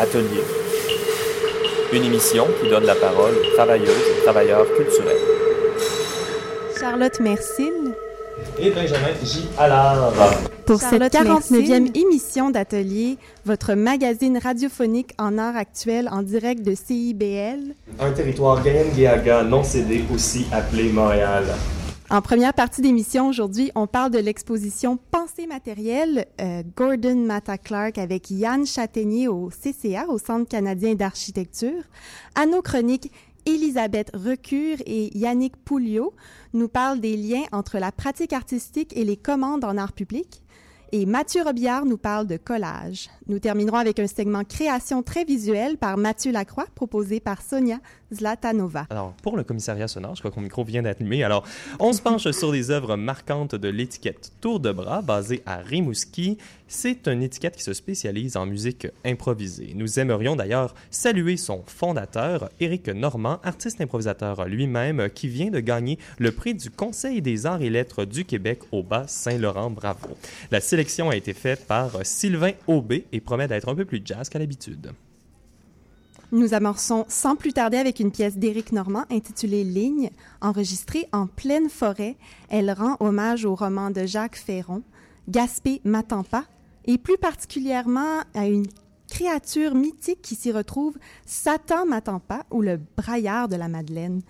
Atelier, une émission qui donne la parole aux travailleuses et travailleurs culturels. Charlotte Mercille. Et Benjamin J. Allard. Pour cette 49e émission d'Atelier, votre magazine radiophonique en art actuel en direct de CIBL. Un territoire Gayen-Guéaga non cédé, aussi appelé Montréal. En première partie d'émission aujourd'hui, on parle de l'exposition Pensée matérielle euh, Gordon Matta Clark avec Yann Châtaignier au CCA, au Centre canadien d'architecture. À nos chroniques, Elisabeth Recure et Yannick Pouliot nous parlent des liens entre la pratique artistique et les commandes en art public. Et Mathieu Robillard nous parle de collage. Nous terminerons avec un segment création très visuelle par Mathieu Lacroix, proposé par Sonia Zlatanova. Alors, pour le commissariat sonore, je crois que mon micro vient allumé. Alors, on se penche sur les œuvres marquantes de l'étiquette Tour de bras, basée à Rimouski. C'est une étiquette qui se spécialise en musique improvisée. Nous aimerions d'ailleurs saluer son fondateur, Éric Normand, artiste improvisateur lui-même, qui vient de gagner le prix du Conseil des arts et lettres du Québec au bas Saint-Laurent. Bravo. La sélection a été faite par Sylvain Aubé et promet d'être un peu plus jazz qu'à l'habitude. Nous amorçons sans plus tarder avec une pièce d'Éric Normand intitulée Ligne, enregistrée en pleine forêt. Elle rend hommage au roman de Jacques Ferron, Gaspé m'attend pas, et plus particulièrement à une créature mythique qui s'y retrouve, Satan m'attend pas, ou le braillard de la Madeleine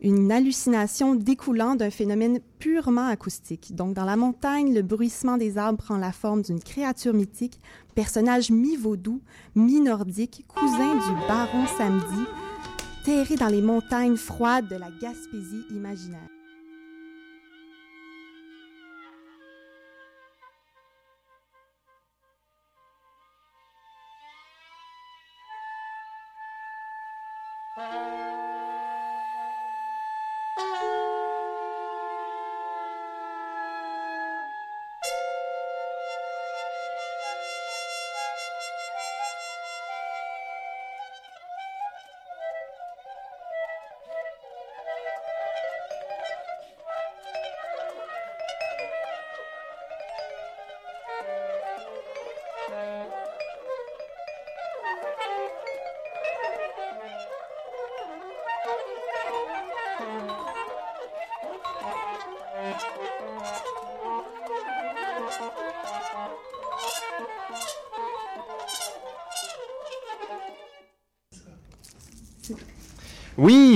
une hallucination découlant d'un phénomène purement acoustique. Donc, dans la montagne, le bruissement des arbres prend la forme d'une créature mythique, personnage mi-vaudou, mi-nordique, cousin du baron samedi, terré dans les montagnes froides de la Gaspésie imaginaire.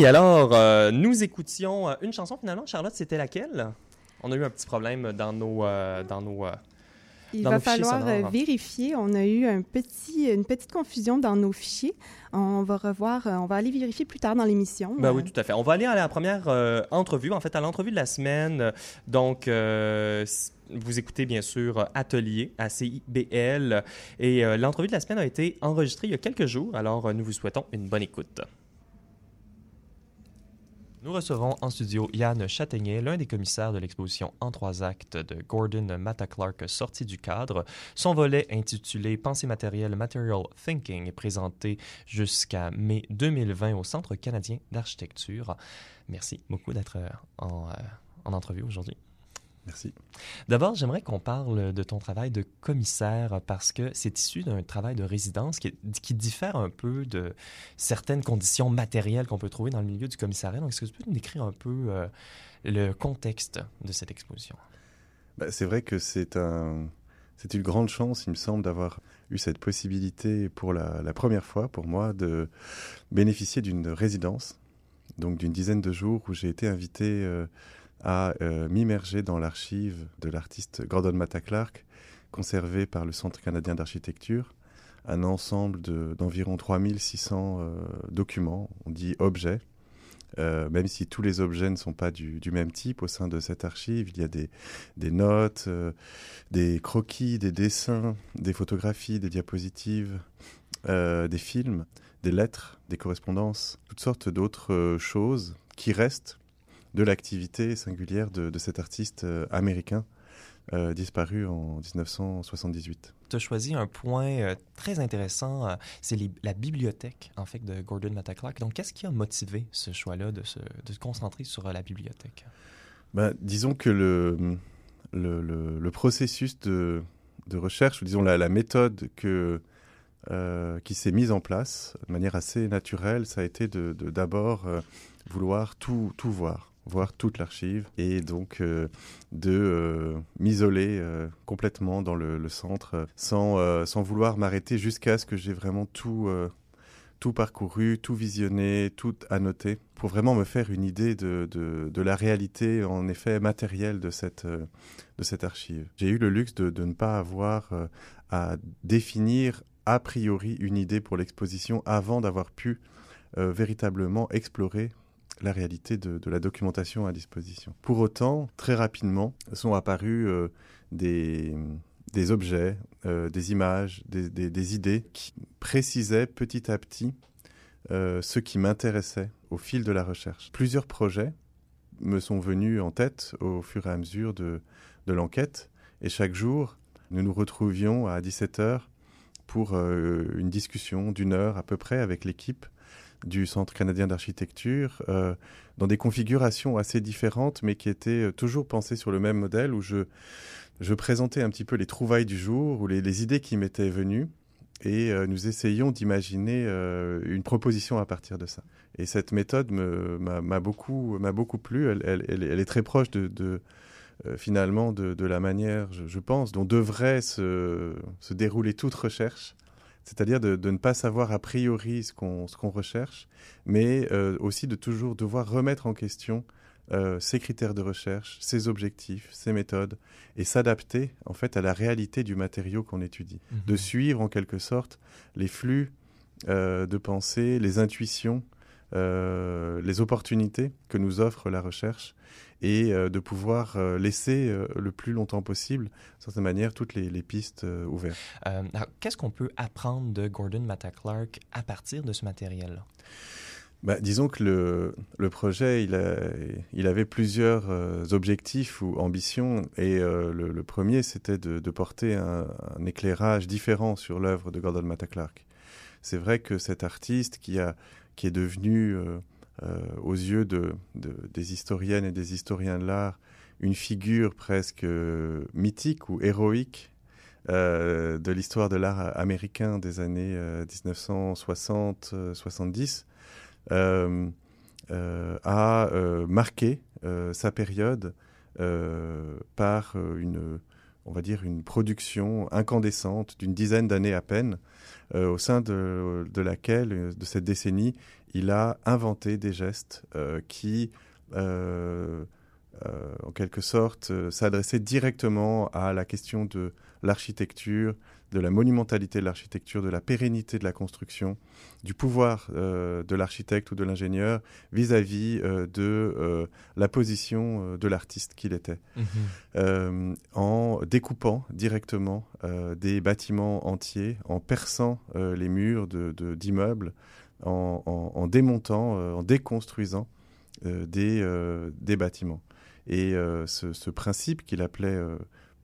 Oui, alors, euh, nous écoutions euh, une chanson finalement. Charlotte, c'était laquelle? On a eu un petit problème dans nos... Euh, dans nos il va falloir vérifier. On a eu un petit, une petite confusion dans nos fichiers. On va revoir, on va aller vérifier plus tard dans l'émission. Ben oui, tout à fait. On va aller à la première entrevue, en fait, à l'entrevue de la semaine. Donc, vous écoutez bien sûr Atelier à CIBL. Et l'entrevue de la semaine a été enregistrée il y a quelques jours. Alors, nous vous souhaitons une bonne écoute. Nous recevons en studio Yann Châtaignier, l'un des commissaires de l'exposition en trois actes de Gordon Matta Clark sorti du cadre. Son volet intitulé Pensée matérielle Material Thinking est présenté jusqu'à mai 2020 au Centre canadien d'architecture. Merci beaucoup d'être en, euh, en entrevue aujourd'hui. Merci. D'abord, j'aimerais qu'on parle de ton travail de commissaire parce que c'est issu d'un travail de résidence qui, qui, diffère un peu de certaines conditions matérielles qu'on peut trouver dans le milieu du commissariat. Donc, est-ce que tu peux nous décrire un peu euh, le contexte de cette exposition? Ben, c'est vrai que c'est un, c'est une grande chance, il me semble, d'avoir eu cette possibilité pour la, la, première fois pour moi de bénéficier d'une résidence, donc d'une dizaine de jours où j'ai été invité. Euh, à euh, m'immerger dans l'archive de l'artiste Gordon Matta Clark, conservé par le Centre canadien d'architecture, un ensemble d'environ 3600 euh, documents, on dit objets, euh, même si tous les objets ne sont pas du, même type au sein de cette archive, il y a des, des notes, des croquis, des dessins, des photographies, des diapositives, des films, des lettres, des correspondances, toutes sortes d'autres choses qui restent de l'activité singulière de, cet artiste euh, américain euh, disparu en 1978. Tu as choisi un point euh, très intéressant, c'est la bibliothèque, en fait, de Gordon Mattaclark. Donc, qu'est-ce qui a motivé ce choix-là de se, concentrer sur la bibliothèque? Ben, disons que le, le, processus de, recherche, ou disons la, méthode que qui s'est mise en place de manière assez naturelle, ça a été de d'abord vouloir tout, tout voir, voir toute l'archive, et donc euh, de m'isoler complètement dans le, centre sans, sans vouloir m'arrêter jusqu'à ce que j'ai vraiment tout tout parcouru, tout visionné, tout annoté, pour vraiment me faire une idée de, de, la réalité, en effet, matérielle de cette, de cette archive. J'ai eu le luxe de, de ne pas avoir à définir a priori une idée pour l'exposition avant d'avoir pu euh, véritablement explorer la réalité de, la documentation à disposition. Pour autant, très rapidement sont apparus euh, des, objets, euh, des images, des, idées qui précisaient petit à petit ce qui m'intéressait au fil de la recherche. Plusieurs projets me sont venus en tête au fur et à mesure de, de l'enquête, et chaque jour, nous nous retrouvions à 17h pour euh, une discussion d'une heure à peu près avec l'équipe du Centre canadien d'architecture, euh, dans des configurations assez différentes, mais qui étaient euh, toujours pensées sur le même modèle, où je, je présentais un petit peu les trouvailles du jour, ou les, idées qui m'étaient venues, et nous essayions d'imaginer une proposition à partir de ça. Et cette méthode m'a beaucoup, beaucoup plu, elle, elle, est très proche de, de euh, finalement de, la manière, je, pense, dont devrait se, dérouler toute recherche, c'est-à-dire de, ne pas savoir a priori ce qu'on recherche, mais euh, aussi de toujours devoir remettre en question euh, ses critères de recherche, ses objectifs, ses méthodes, et s'adapter en fait à la réalité du matériau qu'on étudie, mhm. de suivre en quelque sorte les flux de pensée, les intuitions, les opportunités que nous offre la recherche et euh, de pouvoir euh, laisser euh, le plus longtemps possible, de certaine manière, toutes les, pistes ouvertes. Qu'est-ce qu'on peut apprendre de Gordon Matta Clark à partir de ce matériel bah, disons que le, le projet, il, a, il, avait plusieurs objectifs ou ambitions, et le, premier, c'était de, de, porter un, un, éclairage différent sur l'œuvre de Gordon Matta Clark. C'est vrai que cet artiste qui, a, qui est devenu euh, aux yeux de, des historiennes et des historiens de l'art une figure presque euh, mythique ou héroïque euh, de l'histoire de l'art américain des années 1960-70 a marqué sa période par une, on va dire, une production incandescente d'une dizaine d'années à peine, au sein de, laquelle, de cette décennie, il a inventé des gestes euh, qui, euh, euh, en quelque sorte, s'adressaient directement à la question de l'architecture, de la monumentalité de l'architecture, de la pérennité de la construction, du pouvoir de l'architecte ou de l'ingénieur vis-à-vis de la position de l'artiste qu'il était, mhm. en découpant directement des bâtiments entiers, en perçant les murs d'immeubles en, démontant, euh, en déconstruisant euh, des, euh, des bâtiments. Et ce, principe qu'il appelait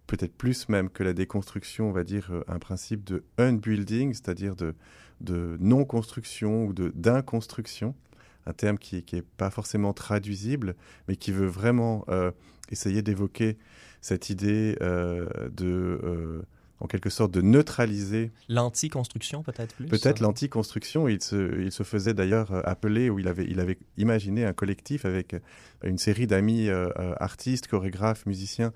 peut-être plus même que la déconstruction, on va dire un principe de unbuilding, c'est-à-dire de, de non-construction ou d'inconstruction, un terme qui n'est pas forcément traduisible, mais qui veut vraiment essayer d'évoquer cette idée de en quelque sorte de neutraliser. L'anti-construction peut-être plus? Peut-être l'anti-construction. Il se, il se faisait d'ailleurs euh, appeler, ou il avait, il avait imaginé un collectif avec euh, une série d'amis euh, artistes, chorégraphes, musiciens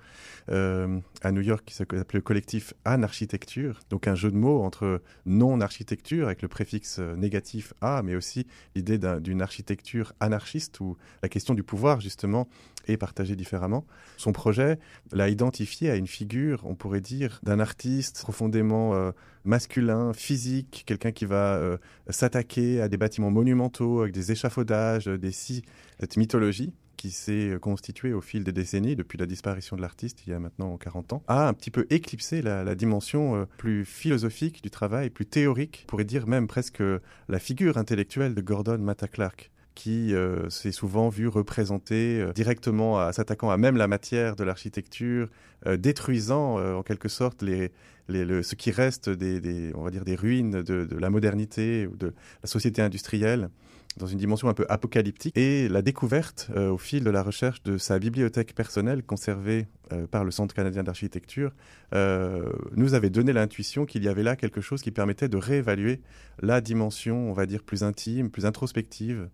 à New York qui s'appelait le collectif Anarchitecture. Donc un jeu de mots entre non-architecture avec le préfixe négatif A, mais aussi l'idée d'une architecture anarchiste où la question du pouvoir justement est partagée différemment. Son projet l'a identifié à une figure, on pourrait dire, d'un artiste profondément euh, masculin, physique, quelqu'un qui va euh, s'attaquer à des bâtiments monumentaux avec des échafaudages, des cette mythologie qui s'est constituée au fil des décennies depuis la disparition de l'artiste il y a maintenant 40 ans, a un petit peu éclipsé la, dimension euh, plus philosophique du travail, plus théorique, pourrait dire même presque la figure intellectuelle de Gordon Matta Clark qui s'est souvent vu représenter directement, s'attaquant à même la matière de l'architecture, euh, détruisant euh, en quelque sorte ce qui reste des, on va dire des ruines de, la modernité ou de la société industrielle dans une dimension un peu apocalyptique. Et la découverte, euh, au fil de la recherche de sa bibliothèque personnelle conservée euh, par le Centre canadien d'architecture, euh, nous avait donné l'intuition qu'il y avait là quelque chose qui permettait de réévaluer la dimension, on va dire, plus intime, plus introspective,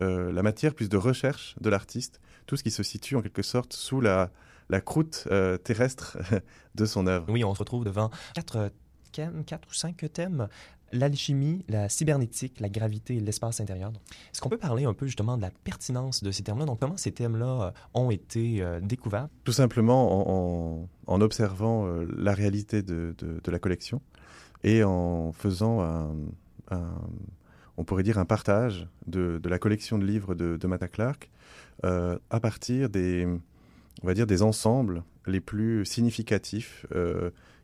la matière plus de recherche de l'artiste, tout ce qui se situe en quelque sorte sous la, la croûte terrestre de son œuvre. Oui, on se retrouve devant quatre quatre ou cinq thèmes l'alchimie, la cybernétique, la gravité et l'espace intérieur. Est-ce qu'on peut parler un peu justement de la pertinence de ces termes-là? Donc, comment ces thèmes-là euh, ont été euh, découverts? Tout simplement en, observant euh, la réalité de, la collection et en faisant un, on pourrait dire un partage de, la collection de livres de, de Mata Clark à partir des, on va dire, des ensembles les plus significatifs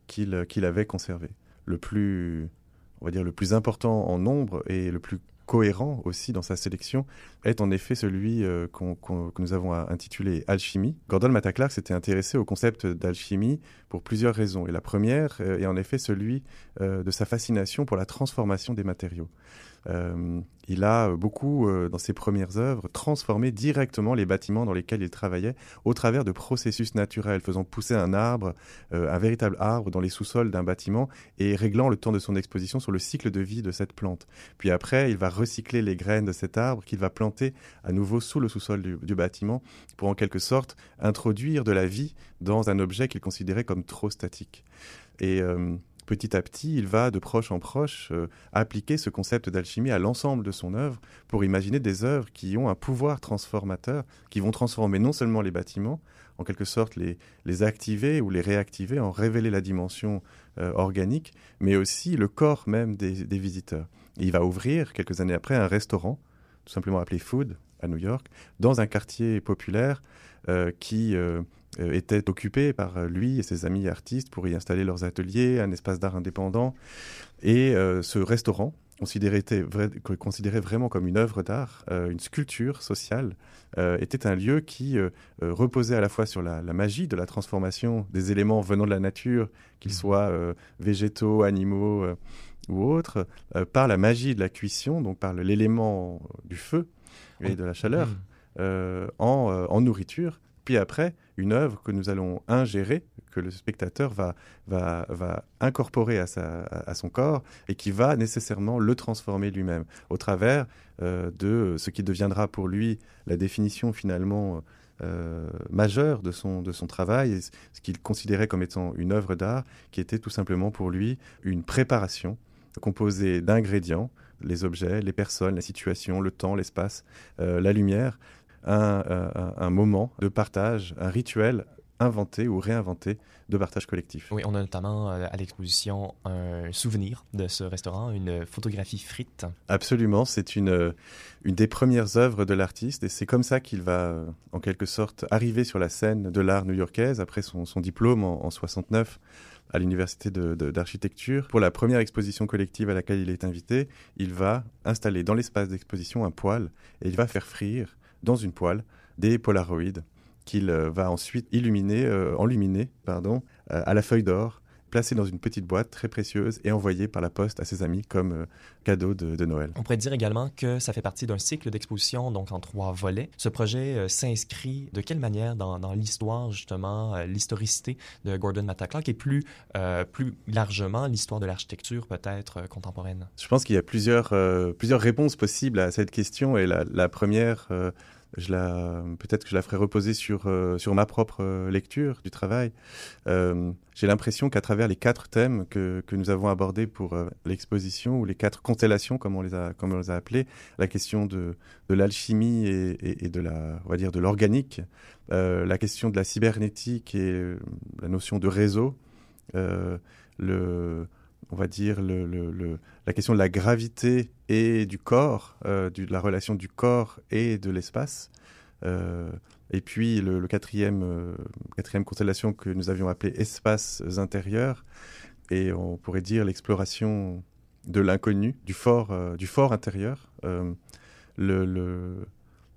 qu'il avait conservés. Le plus on va dire, le plus important en nombre et le plus cohérent aussi dans sa sélection est en effet celui euh, que nous avons intitulé Alchimie. Gordon Mataclark s'était intéressé au concept d'alchimie pour plusieurs raisons. Et la première euh, est en effet celui euh, de sa fascination pour la transformation des matériaux. Euh, il a beaucoup, euh, dans ses premières œuvres, transformé directement les bâtiments dans lesquels il travaillait au travers de processus naturels, faisant pousser un arbre, euh, un véritable arbre dans les sous-sols d'un bâtiment et réglant le temps de son exposition sur le cycle de vie de cette plante. Puis après, il va recycler les graines de cet arbre qu'il va planter à nouveau sous le sous-sol du, du, bâtiment pour en quelque sorte introduire de la vie dans un objet qu'il considérait comme trop statique. Et petit à petit, il va de proche en proche euh, appliquer ce concept d'alchimie à l'ensemble de son œuvre pour imaginer des œuvres qui ont un pouvoir transformateur, qui vont transformer non seulement les bâtiments, en quelque sorte les, les activer ou les réactiver, en révéler la dimension euh, organique, mais aussi le corps même des, visiteurs. il va ouvrir quelques années après un restaurant, tout simplement appelé Food, à New York, dans un quartier populaire euh, qui était occupé par euh, lui et ses amis artistes pour y installer leurs ateliers, un espace d'art indépendant. Et euh, ce restaurant, considéré, considéré vraiment comme une œuvre d'art, une sculpture sociale, était un lieu qui reposait à la fois sur la, magie de la transformation des éléments venant de la nature, qu'ils mmh. soient végétaux, animaux ou autres, par la magie de la cuisson, donc par l'élément du feu et de la chaleur, mmh. en, en nourriture puis après, une œuvre que nous allons ingérer, que le spectateur va, va, va incorporer à, sa, à, son corps et qui va nécessairement le transformer lui-même au travers euh, de ce qui deviendra pour lui la définition finalement euh, majeure de son, de son travail, ce qu'il considérait comme étant une œuvre d'art, qui était tout simplement pour lui une préparation composée d'ingrédients, les objets, les personnes, la situation, le temps, l'espace, euh, la lumière, un, moment de partage, un rituel inventé ou réinventé de partage collectif. Oui, on a notamment euh, à l'exposition un souvenir de ce restaurant, une photographie frite. Absolument, c'est une, euh, une des premières œuvres de l'artiste et c'est comme ça qu'il va euh, en quelque sorte arriver sur la scène de l'art new-yorkaise après son, son diplôme en, en 69 à l'université d'architecture. Pour la première exposition collective à laquelle il est invité, il va installer dans l'espace d'exposition un poêle et il va faire frire dans une poêle des polaroïdes qu'il euh, va ensuite illuminer, euh, enluminer pardon, euh, à la feuille d'or, placé dans une petite boîte très précieuse et envoyé par la poste à ses amis comme cadeau de, Noël. On pourrait dire également que ça fait partie d'un cycle d'exposition, donc en trois volets. Ce projet s'inscrit de quelle manière dans, l'histoire, justement, l'historicité de Gordon Mataclock et plus, plus largement l'histoire de l'architecture peut-être contemporaine? Je pense qu'il y a plusieurs, plusieurs réponses possibles à cette question et la, la première je la, peut-être que je la ferai reposer sur, euh, sur ma propre euh, lecture du travail. Euh, j'ai l'impression qu'à travers les quatre thèmes que, que nous avons abordés pour l'exposition, ou les quatre constellations, comme on les a, comme on les a appelées, la question de, de l'alchimie et, et, de la, on va dire, de l'organique, la question de la cybernétique et la notion de réseau, le on va dire, la question de la gravité et du corps, euh, de la relation du corps et de l'espace. Euh, et puis le, quatrième, euh, quatrième constellation que nous avions appelé espaces intérieurs, et on pourrait dire l'exploration de l'inconnu, du fort, intérieur,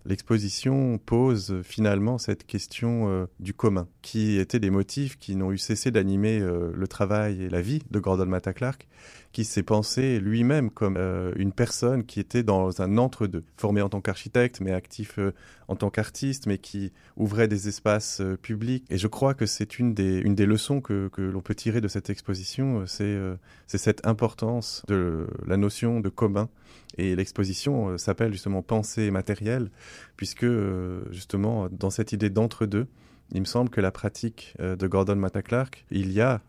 l'exposition pose finalement cette question euh, du commun, qui étaient des motifs qui n'ont eu cessé d'animer euh, le travail et la vie de Gordon Matta Clark, qui s'est pensé lui-même comme euh, une personne qui était dans un entre-deux, formé en tant qu'architecte, mais actif en tant qu'artiste, mais qui ouvrait des espaces publics. Et je crois que c'est une des, une des leçons que, que l'on peut tirer de cette exposition, c'est cette importance de la notion de commun. Et l'exposition s'appelle justement Pensée matérielle, puisque euh, justement dans cette idée d'entre-deux, il me semble que la pratique euh, de Gordon Matta Clark, il y a,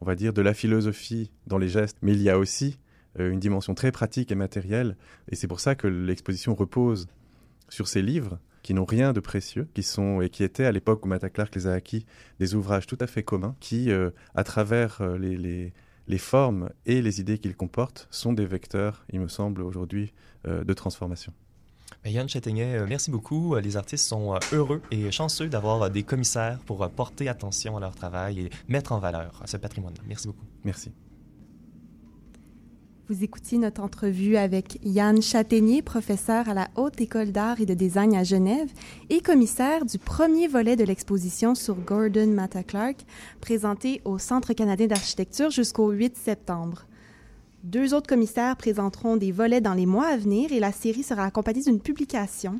on va dire, de la philosophie dans les gestes, mais il y a aussi euh, une dimension très pratique et matérielle, et c'est pour ça que l'exposition repose sur ces livres qui n'ont rien de précieux, qui sont et qui étaient à l'époque où Matta Clark les a acquis des ouvrages tout à fait communs, qui, à travers les, les, les, formes et les idées qu'ils comportent, sont des vecteurs, il me semble aujourd'hui, de transformation. Yann Châtaignet, euh, merci beaucoup. Euh, les artistes sont euh, heureux et chanceux d'avoir des commissaires pour porter attention à leur travail et mettre en valeur ce patrimoine. Merci beaucoup. Merci. Vous écoutiez notre entrevue avec Yann Châtaignier, professeur à la Haute École d'art et de design à Genève et commissaire du premier volet de l'exposition sur Gordon Matta Clark, présenté au Centre canadien d'architecture jusqu'au 8 septembre. Deux autres commissaires présenteront des volets dans les mois à venir et la série sera accompagnée d'une publication.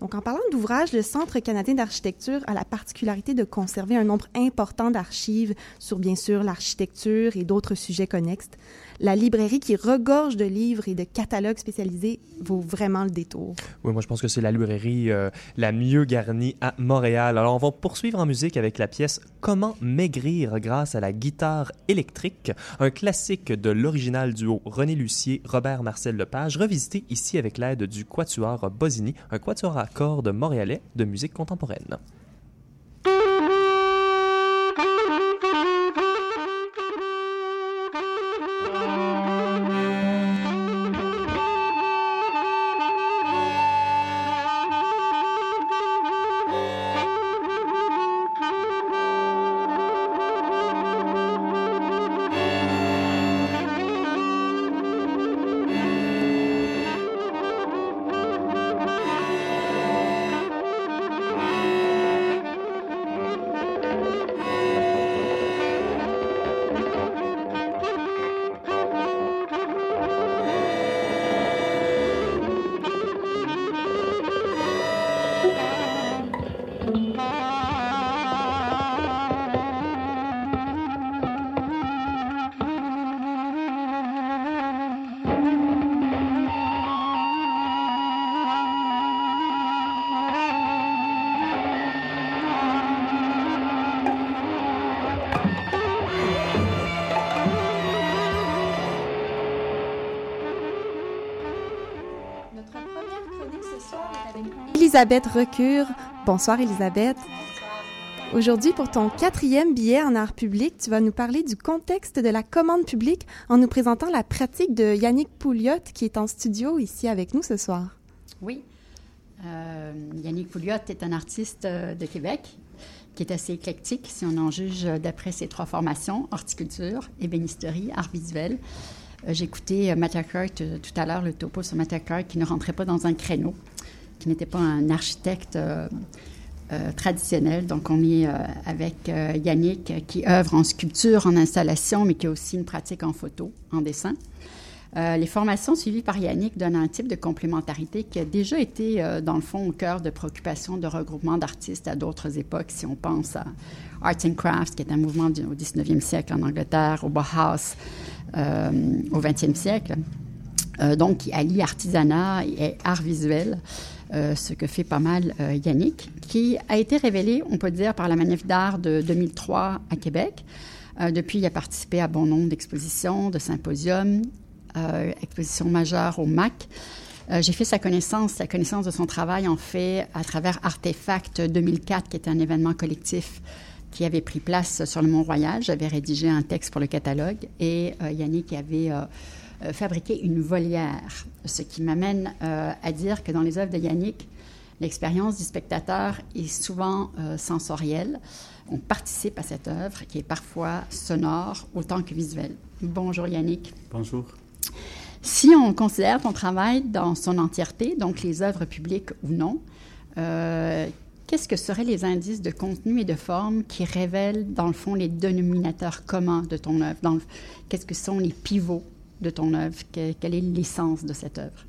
Donc, en parlant d'ouvrages, le Centre canadien d'architecture a la particularité de conserver un nombre important d'archives sur, bien sûr, l'architecture et d'autres sujets connexes la librairie qui regorge de livres et de catalogues spécialisés vaut vraiment le détour. Oui, moi je pense que c'est la librairie euh, la mieux garnie à Montréal. Alors on va poursuivre en musique avec la pièce Comment maigrir grâce à la guitare électrique, un classique de l'original duo René Lucier, Robert Marcel Lepage, revisité ici avec l'aide du Quatuor Bosini, un quatuor à cordes montréalais de musique contemporaine. Elisabeth Recure. Bonsoir Elisabeth. Aujourd'hui, pour ton quatrième billet en art public, tu vas nous parler du contexte de la commande publique en nous présentant la pratique de Yannick Pouliot, qui est en studio ici avec nous ce soir. Oui. Euh, Yannick Pouliot est un artiste euh, de Québec qui est assez éclectique, si on en juge d'après ses trois formations, horticulture, ébénisterie, art visuel. Euh, écouté Clark tout à l'heure, le topo sur Clark, qui ne rentrait pas dans un créneau qui n'était pas un architecte euh, euh, traditionnel. Donc, on est euh, avec Yannick qui œuvre en sculpture, en installation, mais qui a aussi une pratique en photo, en dessin. les formations suivies par Yannick donnent un type de complémentarité qui a déjà été, dans le fond, au cœur de préoccupations de regroupement d'artistes à d'autres époques. Si on pense à Arts and Crafts, qui est un mouvement au 19e siècle en Angleterre, au Bauhaus au 20e siècle. donc, qui allie artisanat et art visuel. Euh, ce que fait pas mal euh, Yannick, qui a été révélé, on peut dire, par la Manif d'art de 2003 à Québec. Euh, depuis, il a participé à bon nombre d'expositions, de symposiums, expositions majeures au MAC. J'ai fait sa connaissance, sa connaissance de son travail, en fait, à travers Artefact 2004, qui était un événement collectif qui avait pris place sur le Mont-Royal. J'avais rédigé un texte pour le catalogue et Yannick avait fabriquer une volière. Ce qui m'amène euh, à dire que dans les œuvres de Yannick, l'expérience du spectateur est souvent euh, sensorielle. On participe à cette œuvre qui est parfois sonore autant que visuelle. Bonjour Yannick. Bonjour. Si on considère ton travail dans son entièreté, donc les œuvres publiques ou non, Qu'est-ce que seraient les indices de contenu et de forme qui révèlent, dans le fond, les dénominateurs communs de ton œuvre? Qu'est-ce que sont les pivots de ton œuvre? quelle est l'essence de cette œuvre?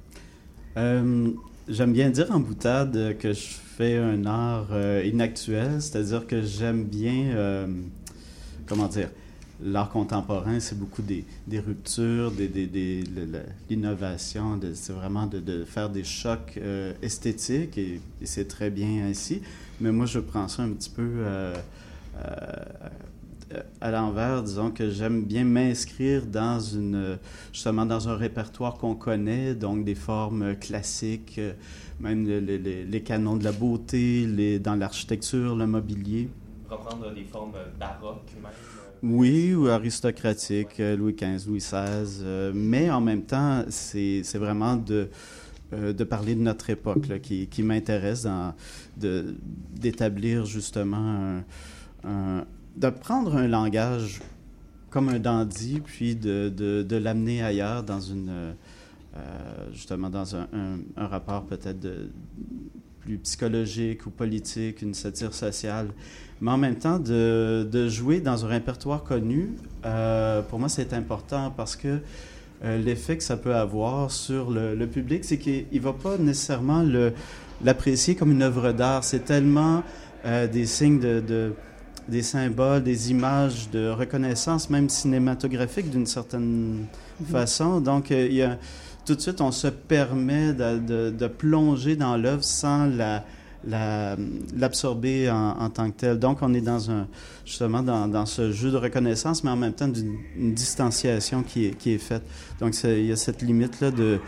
Euh, j'aime bien dire en boutade que je fais un art euh, inactuel, c'est-à-dire que j'aime bien, euh, comment dire, l'art contemporain, c'est beaucoup des, ruptures, des, des, l'innovation, c'est vraiment de, faire des chocs esthétiques et, c'est très bien ainsi. Mais moi, je prends ça un petit peu à l'envers, disons que j'aime bien m'inscrire dans une, justement dans un répertoire qu'on connaît, donc des formes classiques, même les, les, canons de la beauté, les, dans l'architecture, le mobilier. Reprendre des formes baroques même. Oui, ou aristocratique, euh, Louis XV, Louis XVI, euh, mais en même temps, c'est vraiment de, euh, de parler de notre époque qui, qui m'intéresse, d'établir justement un, de prendre un langage comme un dandy, puis de, de, l'amener ailleurs dans une, justement dans un, un, rapport peut-être plus psychologique ou politique, une satire sociale mais en même temps, de, de jouer dans un répertoire connu, euh, pour moi, c'est important parce que euh, l'effet que ça peut avoir sur le, public, c'est qu'il ne va pas nécessairement l'apprécier comme une œuvre d'art. C'est tellement euh, des signes de, des symboles, des images de reconnaissance, même cinématographique d'une certaine mm-hmm. façon. Donc, il y a, tout de suite, on se permet de, de, de plonger dans l'œuvre sans la l'absorber en, tant que tel. Donc, on est dans un, justement dans, dans, ce jeu de reconnaissance, mais en même temps d'une distanciation qui est, qui est faite. Donc, il y a cette limite-là de,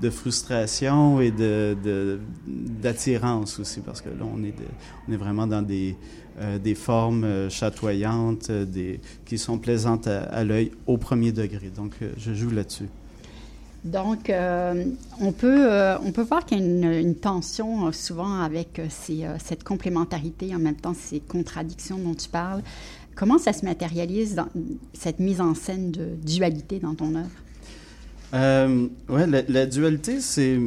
de frustration et d'attirance de, aussi, parce que là, on est, on est vraiment dans des, euh, des formes euh, chatoyantes, euh, des, qui sont plaisantes à, l'œil au premier degré. Donc, je joue là-dessus. Donc, on, peut, on peut voir qu'il y a une, tension souvent avec cette complémentarité, en même temps ces contradictions dont tu parles. Comment ça se matérialise cette mise en scène de dualité dans ton œuvre? Oui, la, dualité, c'est...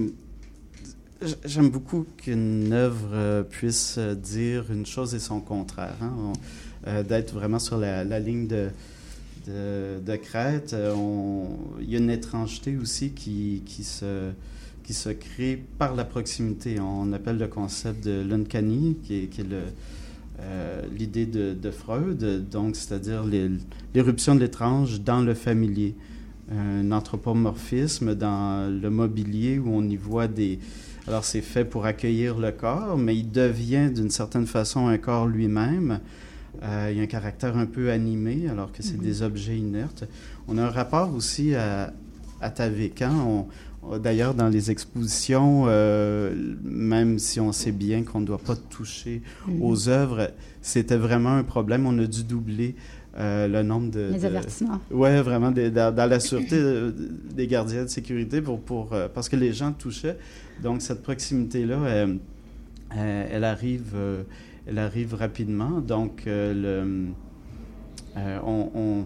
J'aime beaucoup qu'une œuvre puisse dire une chose et son contraire, hein? d'être vraiment sur la ligne de de, Crète, euh, il y a une étrangeté aussi qui, qui, se, qui se crée par la proximité. On appelle le concept de l'uncanny, qui est, euh, l'idée de, de, Freud, donc c'est-à-dire l'éruption de l'étrange dans le familier. Un anthropomorphisme dans le mobilier où on y voit des... Alors c'est fait pour accueillir le corps, mais il devient d'une certaine façon un corps lui-même. Euh, il y a un caractère un peu animé, alors que c'est mhm. des objets inertes. On a un rapport aussi à, à Tavécan. D'ailleurs, dans les expositions, euh, même si on sait bien qu'on ne doit pas toucher mhm. aux œuvres, c'était vraiment un problème. On a dû doubler euh, le nombre de... Les avertissements. Oui, vraiment, dans, la sûreté des gardiens de sécurité pour, pour, parce que les gens touchaient. Donc, cette proximité-là, elle, elle, arrive elle arrive rapidement. Donc, euh, le, euh, on,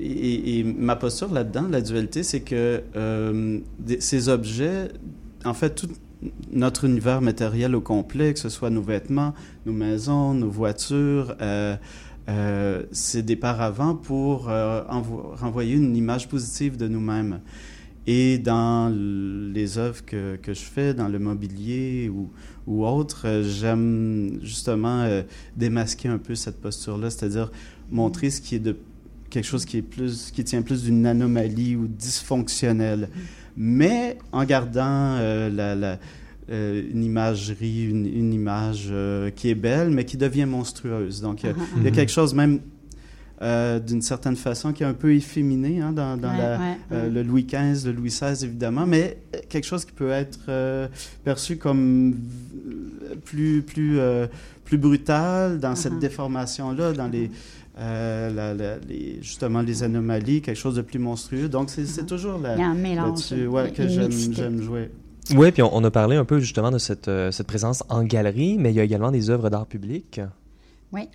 et, ma posture là-dedans, la dualité, c'est que euh, ces objets, en fait, tout notre univers matériel au complet, que ce soit nos vêtements, nos maisons, nos voitures, c'est des paravents pour renvoyer une image positive de nous-mêmes. Et dans les œuvres que, que, je fais, dans le mobilier ou, ou autre, euh, j'aime justement euh, démasquer un peu cette posture-là, c'est-à-dire montrer ce qui est de quelque chose qui est plus qui tient plus d'une anomalie ou dysfonctionnelle, mais en gardant euh, la, une imagerie, une, image qui est belle, mais qui devient monstrueuse. Donc, il y a uh-huh. quelque chose même euh, d'une certaine façon, qui est un peu efféminé hein, dans, euh, le Louis XV, le Louis XVI, évidemment, mais quelque chose qui peut être euh, perçu comme plus, plus, plus brutal dans cette uh-huh. déformation-là, dans les, les, justement les anomalies, quelque chose de plus monstrueux. Donc, c'est uh-huh. toujours là, Il y a un mélange. que j'aime jouer. Oui, puis on, a parlé un peu justement de cette, cette présence en galerie, mais il y a également des œuvres d'art public. Oui.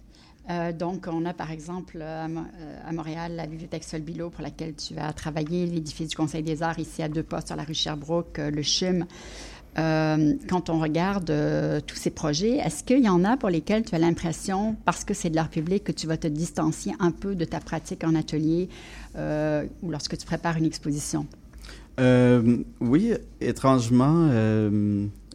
Euh, donc, on a par exemple euh, à, Montréal la bibliothèque Solbilo pour laquelle tu vas travailler, l'édifice du Conseil des arts ici à deux pas sur la rue Sherbrooke, euh, le CHUM. euh, quand on regarde euh, tous ces projets, est-ce qu'il y en a pour lesquels tu as l'impression, parce que c'est de l'art public, que tu vas te distancier un peu de ta pratique en atelier euh, ou lorsque tu prépares une exposition? Oui, étrangement,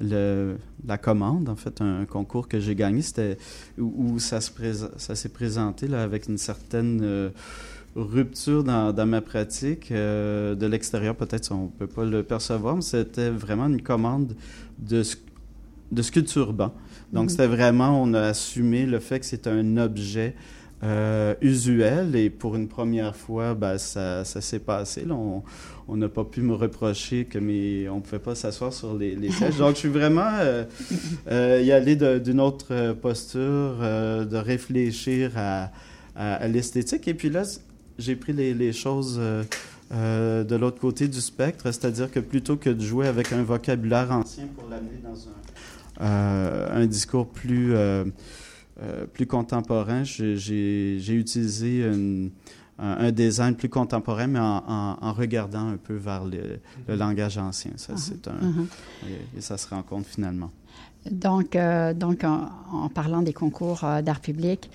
le, la commande, en fait, un concours que j'ai gagné, c'était où, ça, se ça s'est présenté là, avec une certaine rupture dans, dans ma pratique. Euh, de l'extérieur, peut-être on ne peut pas le percevoir, mais c'était vraiment une commande de, de sculpture banc. Donc, mhm. c'était vraiment, on a assumé le fait que c'est un objet euh, usuel et pour une première fois, ben, ça, ça s'est passé. Là, on n'a pas pu me reprocher que mes, on ne pouvait pas s'asseoir sur les, les sièges. Donc, je suis vraiment euh, euh y aller d'une autre posture, de réfléchir à, à, à l'esthétique. Et puis là, j'ai pris les, choses euh, euh, de l'autre côté du spectre, c'est-à-dire que plutôt que de jouer avec un vocabulaire ancien pour l'amener dans un, euh, un discours plus, plus contemporain, j'ai utilisé un, design plus contemporain, mais en, regardant un peu vers le, le langage ancien. Ça, c'est un, uh-huh. et, ça se rencontre finalement. Donc, donc en, en, parlant des concours d'art public,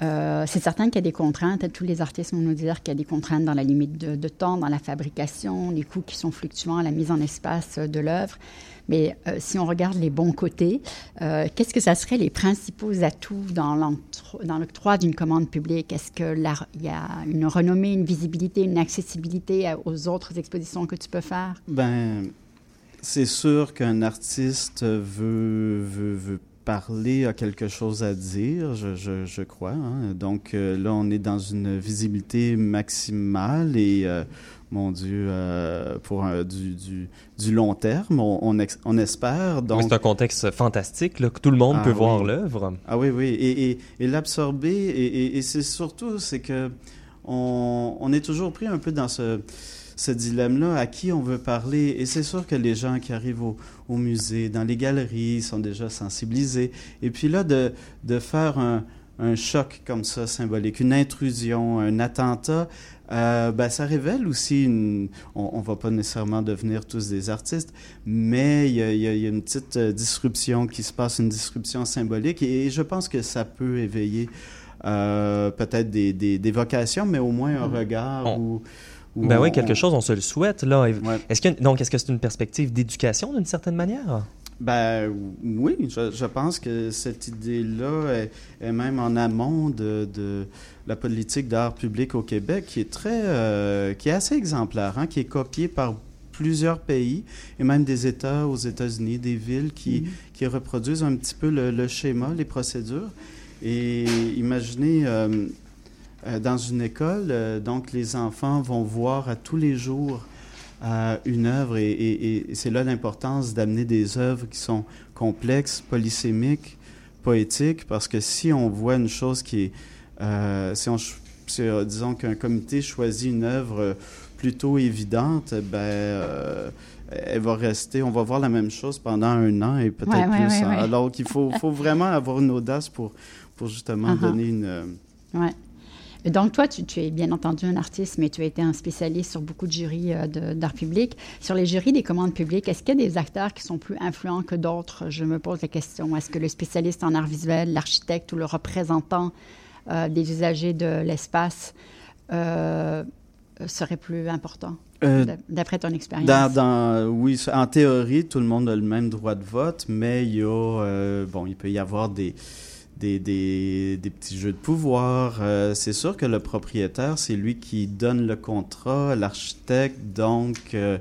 euh, c'est certain qu'il y a des contraintes. Tous les artistes vont nous dire qu'il y a des contraintes dans la limite de, temps, dans la fabrication, les coûts qui sont fluctuants, la mise en espace de l'œuvre. Mais euh, si on regarde les bons côtés, euh, qu'est-ce que ça serait les principaux atouts dans l'octroi d'une commande publique? Est-ce qu'il y a une renommée, une visibilité, une accessibilité aux autres expositions que tu peux faire? Ben, c'est sûr qu'un artiste veut, parler a quelque chose à dire, je crois. Hein. Donc euh, là, on est dans une visibilité maximale et, euh, mon Dieu, euh, pour du, du, du, long terme, on, on, espère. Donc... c'est un contexte fantastique, là, que tout le monde ah peut voir l'œuvre. Ah oui, oui. Et, et, et l'absorber, et, et c'est surtout, c'est que on, on est toujours pris un peu dans ce ce dilemme-là, à qui on veut parler. Et c'est sûr que les gens qui arrivent au, au, musée, dans les galeries, sont déjà sensibilisés. Et puis là, de, de faire un, un, choc comme ça, symbolique, une intrusion, un attentat, euh, ben, ça révèle aussi une... On ne va pas nécessairement devenir tous des artistes, mais il y a, y a, une petite euh, disruption qui se passe, une disruption symbolique, et, je pense que ça peut éveiller euh, peut-être des, des, des, vocations, mais au moins un mmh. regard ou ben oui, quelque chose, on se le souhaite. Là. Est-ce que, donc, est-ce que c'est une perspective d'éducation d'une certaine manière? Ben oui, je, pense que cette idée-là est, même en amont de, de la politique d'art public au Québec, qui est très, euh, qui est assez exemplaire, hein, qui est copiée par plusieurs pays et même des États aux États-Unis, des villes qui, mm-hmm. qui reproduisent un petit peu le, schéma, les procédures. Et imaginez, euh, euh, dans une école. Donc, les enfants vont voir à tous les jours euh, une œuvre et, c'est là l'importance d'amener des œuvres qui sont complexes, polysémiques, poétiques, parce que si on voit une chose qui est... si on, disons qu'un comité choisit une œuvre plutôt évidente, ben, elle va rester, on va voir la même chose pendant un an et peut-être plus. Alors qu'il faut, faut, vraiment avoir une audace pour, pour justement uh-huh. donner une... Donc, toi, tu, es bien entendu un artiste, mais tu as été un spécialiste sur beaucoup de jurys euh, d'art public. Sur les jurys des commandes publiques, est-ce qu'il y a des acteurs qui sont plus influents que d'autres? Je me pose la question. Est-ce que le spécialiste en art visuel, l'architecte ou le représentant euh, des usagers de l'espace euh, serait plus important? D'après ton expérience? Dans, oui, en théorie, tout le monde a le même droit de vote, mais il y a, bon, il peut y avoir des, des, des, petits jeux de pouvoir. Euh, c'est sûr que le propriétaire, c'est lui qui donne le contrat, l'architecte, donc, euh,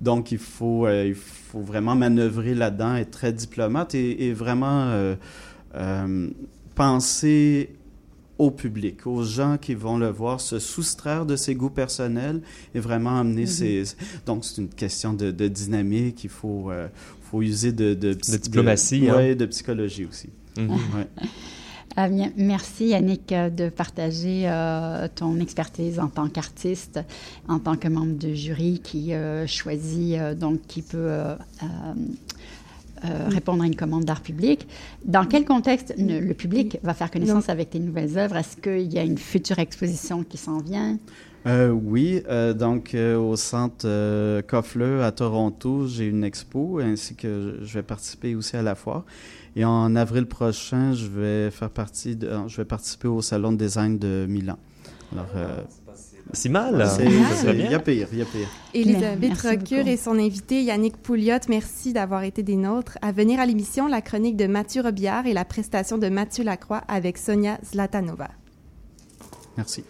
donc il, faut, euh, il faut vraiment manœuvrer là-dedans, être très diplomate et, vraiment penser au public, aux gens qui vont le voir, se soustraire de ses goûts personnels et vraiment amener mm-hmm. ses... Donc, c'est une question de, dynamique, il faut, faut user de... De, diplomatie. Hein. de psychologie aussi. Mhm. Ah, merci Yannick euh, de partager euh, ton expertise en tant qu'artiste, en tant que membre de jury qui euh, choisit, donc qui peut répondre à une commande d'art public. Dans quel contexte le public va faire connaissance avec tes nouvelles œuvres? Est-ce qu'il y a une future exposition qui s'en vient? Euh, oui, euh, donc euh, au centre euh, Koffler à Toronto, j'ai une expo ainsi que je vais participer aussi à la foire. Et en avril prochain, je vais faire partie de, je vais participer au salon de design de Milan. Alors, euh, C'est mal. il y a pire, il y a pire. Elisabeth beaucoup. et son invité Yannick Pouliot, merci d'avoir été des nôtres. À venir à l'émission, la chronique de Mathieu Robillard et la prestation de Mathieu Lacroix avec Sonia Zlatanova. Merci.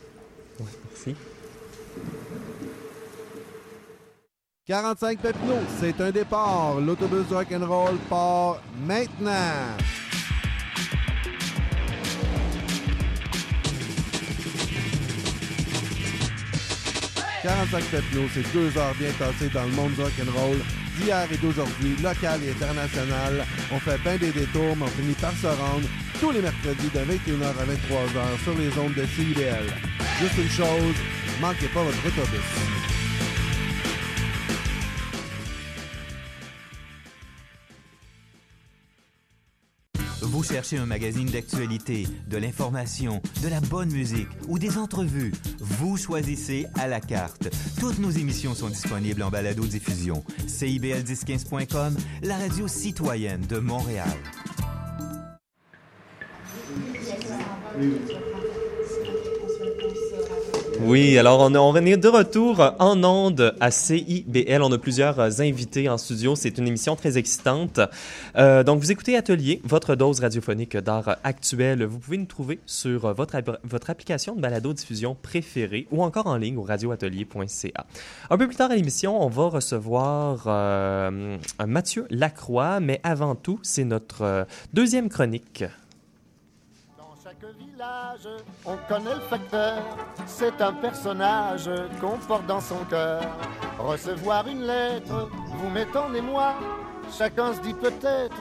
45 Pepino, c'est un départ. L'autobus de rock'n'roll part maintenant. « 45 Pepino, c'est deux heures bien passées dans le monde du rock'n'roll, d'hier et d'aujourd'hui, local et international. On fait bien des détours, mais on finit par se rendre tous les mercredis de 21h à 23h sur les ondes de CIBL. Juste une chose, manquez pas votre autobus. Vous cherchez un magazine d'actualité, de l'information, de la bonne musique ou des entrevues. Vous choisissez à la carte. Toutes nos émissions sont disponibles en balado-diffusion. CIBL1015.com, la radio citoyenne de Montréal. Alors on, on est de retour en onde à CIBL. On a plusieurs euh, invités en studio. C'est une émission très excitante. Euh, donc, vous écoutez Atelier, votre dose radiophonique d'art actuel. Vous pouvez nous trouver sur euh, votre, application de balado-diffusion préférée ou encore en ligne au radioatelier.ca. Un peu plus tard à l'émission, on va recevoir Mathieu Lacroix, mais avant tout, c'est notre deuxième chronique. Dans chaque village, on connaît le facteur. C'est un personnage qu'on porte dans son cœur. Recevoir une lettre, vous mettez en émoi. Chacun se dit peut-être,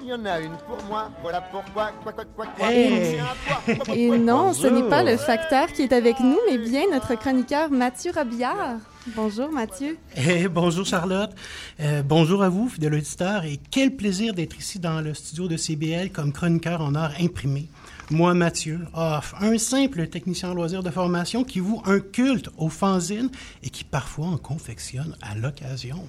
il y en a une pour moi. Voilà pourquoi, quoi, quoi, quoi, quoi. Hey. Tiens, quoi, quoi, quoi, Et quoi, non, ce n'est pas bonjour. le facteur qui est avec nous, mais bien notre chroniqueur Mathieu Robillard. Bonjour Mathieu. Eh, bonjour Charlotte. Euh, bonjour à vous, fidèles auditeurs, et quel plaisir d'être ici dans le studio de CBL comme chroniqueur en art imprimé. Moi, Mathieu, off, un simple technicien en loisirs de formation qui voue un culte aux fanzines et qui parfois en confectionne à l'occasion.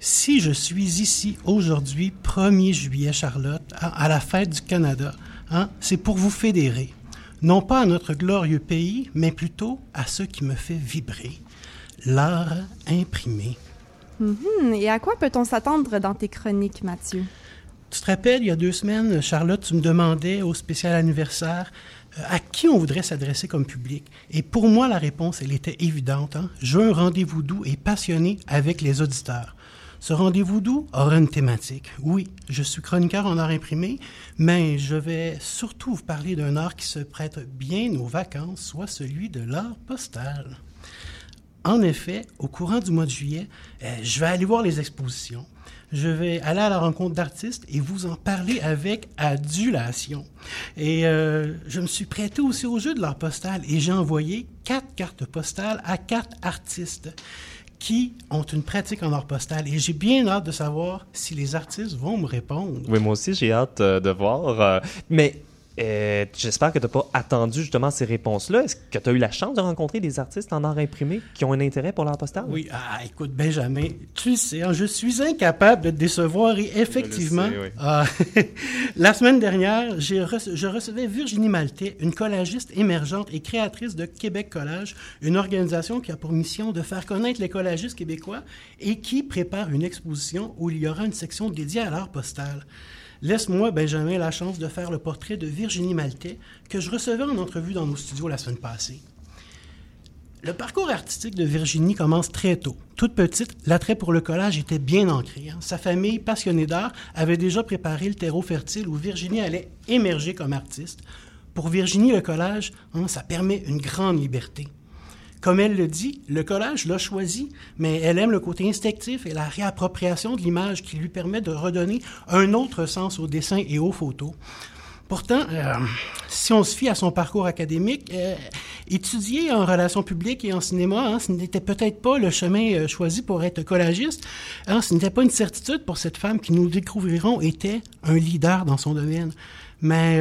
Si je suis ici aujourd'hui, 1er juillet, Charlotte, à, la fête du Canada, hein, c'est pour vous fédérer. Non pas à notre glorieux pays, mais plutôt à ce qui me fait vibrer, l'art imprimé. Mhm. Et à quoi peut-on s'attendre dans tes chroniques, Mathieu? Tu te rappelles, il y a deux semaines, Charlotte, tu me demandais au spécial anniversaire euh, à qui on voudrait s'adresser comme public? Et pour moi, la réponse, elle était évidente. Hein? Je veux un rendez-vous doux et passionné avec les auditeurs. Ce rendez-vous doux aura une thématique. Oui, je suis chroniqueur en art imprimé, mais je vais surtout vous parler d'un art qui se prête bien aux vacances, soit celui de l'art postal. En effet, au courant du mois de juillet, euh, je vais aller voir les expositions. Je vais aller à la rencontre d'artistes et vous en parler avec adulation. Et euh, je me suis prêté aussi au jeu de l'art postal et j'ai envoyé quatre cartes postales à quatre artistes qui ont une pratique en art postal. Et j'ai bien hâte de savoir si les artistes vont me répondre. Oui, moi aussi, j'ai hâte euh, de voir. euh, mais euh, j'espère que tu n'as pas attendu justement ces réponses-là. Est-ce que tu as eu la chance de rencontrer des artistes en art imprimé qui ont un intérêt pour l'art postal? Oui, ah, écoute, Benjamin, tu sais, hein, je suis incapable de te décevoir et effectivement, sais, oui. ah, la semaine dernière, je recevais Virginie Maltais, une collagiste émergente et créatrice de Québec Collage, une organisation qui a pour mission de faire connaître les collagistes québécois et qui prépare une exposition où il y aura une section dédiée à l'art postal. Laisse-moi, Benjamin, la chance de faire le portrait de Virginie Maltais que je recevais en entrevue dans nos studios la semaine passée. Le parcours artistique de Virginie commence très tôt. Toute petite, l'attrait pour le collage était bien ancré. hein. Sa famille, passionnée d'art, avait déjà préparé le terreau fertile où Virginie allait émerger comme artiste. Pour Virginie, le collage, hein, ça permet une grande liberté. Comme elle le dit, le collage l'a choisi, mais elle aime le côté instinctif et la réappropriation de l'image qui lui permet de redonner un autre sens au dessin et aux photos. Pourtant, euh, si on se fie à son parcours académique, euh, étudier en relations publiques et en cinéma, hein, ce n'était peut-être pas le chemin euh, choisi pour être collagiste. Hein, ce n'était pas une certitude pour cette femme qui, nous découvrirons, était un leader dans son domaine. Mais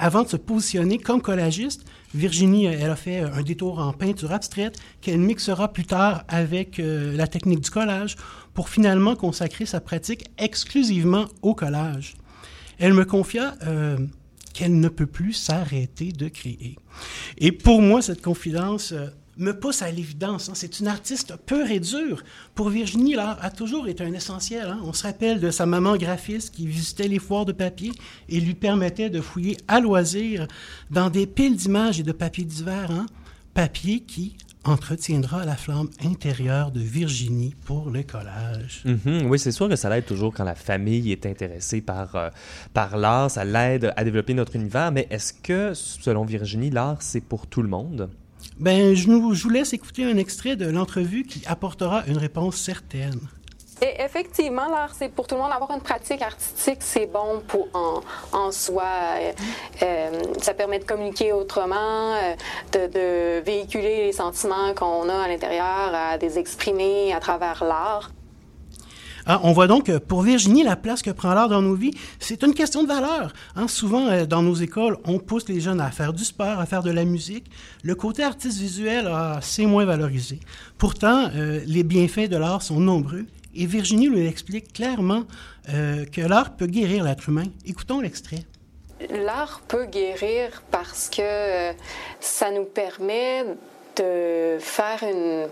Avant de se positionner comme collagiste, Virginie, elle a fait un détour en peinture abstraite qu'elle mixera plus tard avec euh, la technique du collage pour finalement consacrer sa pratique exclusivement au collage. Elle me confia euh, qu'elle ne peut plus s'arrêter de créer. Et pour moi, cette confidence euh, me pousse à l'évidence. Hein. C'est une artiste pure et dure. Pour Virginie, l'art a toujours été un essentiel. Hein. On se rappelle de sa maman graphiste qui visitait les foires de papier et lui permettait de fouiller à loisir dans des piles d'images et de papiers divers. Hein. Papier qui, entretiendra la flamme intérieure de Virginie pour le collage. Mhm. oui, c'est sûr que ça l'aide toujours quand la famille est intéressée par, euh, par l'art, ça l'aide à développer notre univers, mais est-ce que, selon Virginie, l'art, c'est pour tout le monde? Ben, je, vous laisse écouter un extrait de l'entrevue qui apportera une réponse certaine. Et effectivement, l'art, c'est pour tout le monde. Avoir une pratique artistique, c'est bon pour en, en soi. Euh, euh, ça permet de communiquer autrement, euh, de, de, véhiculer les sentiments qu'on a à l'intérieur, à les exprimer à travers l'art. Ah, on voit donc que pour Virginie, la place que prend l'art dans nos vies, c'est une question de valeur. Hein, souvent, euh, dans nos écoles, on pousse les jeunes à faire du sport, à faire de la musique. Le côté artiste visuel, c'est moins valorisé. Pourtant, euh, les bienfaits de l'art sont nombreux. Et Virginie nous explique clairement euh, que l'art peut guérir l'être humain. Écoutons l'extrait. L'art peut guérir parce que ça nous permet de faire une,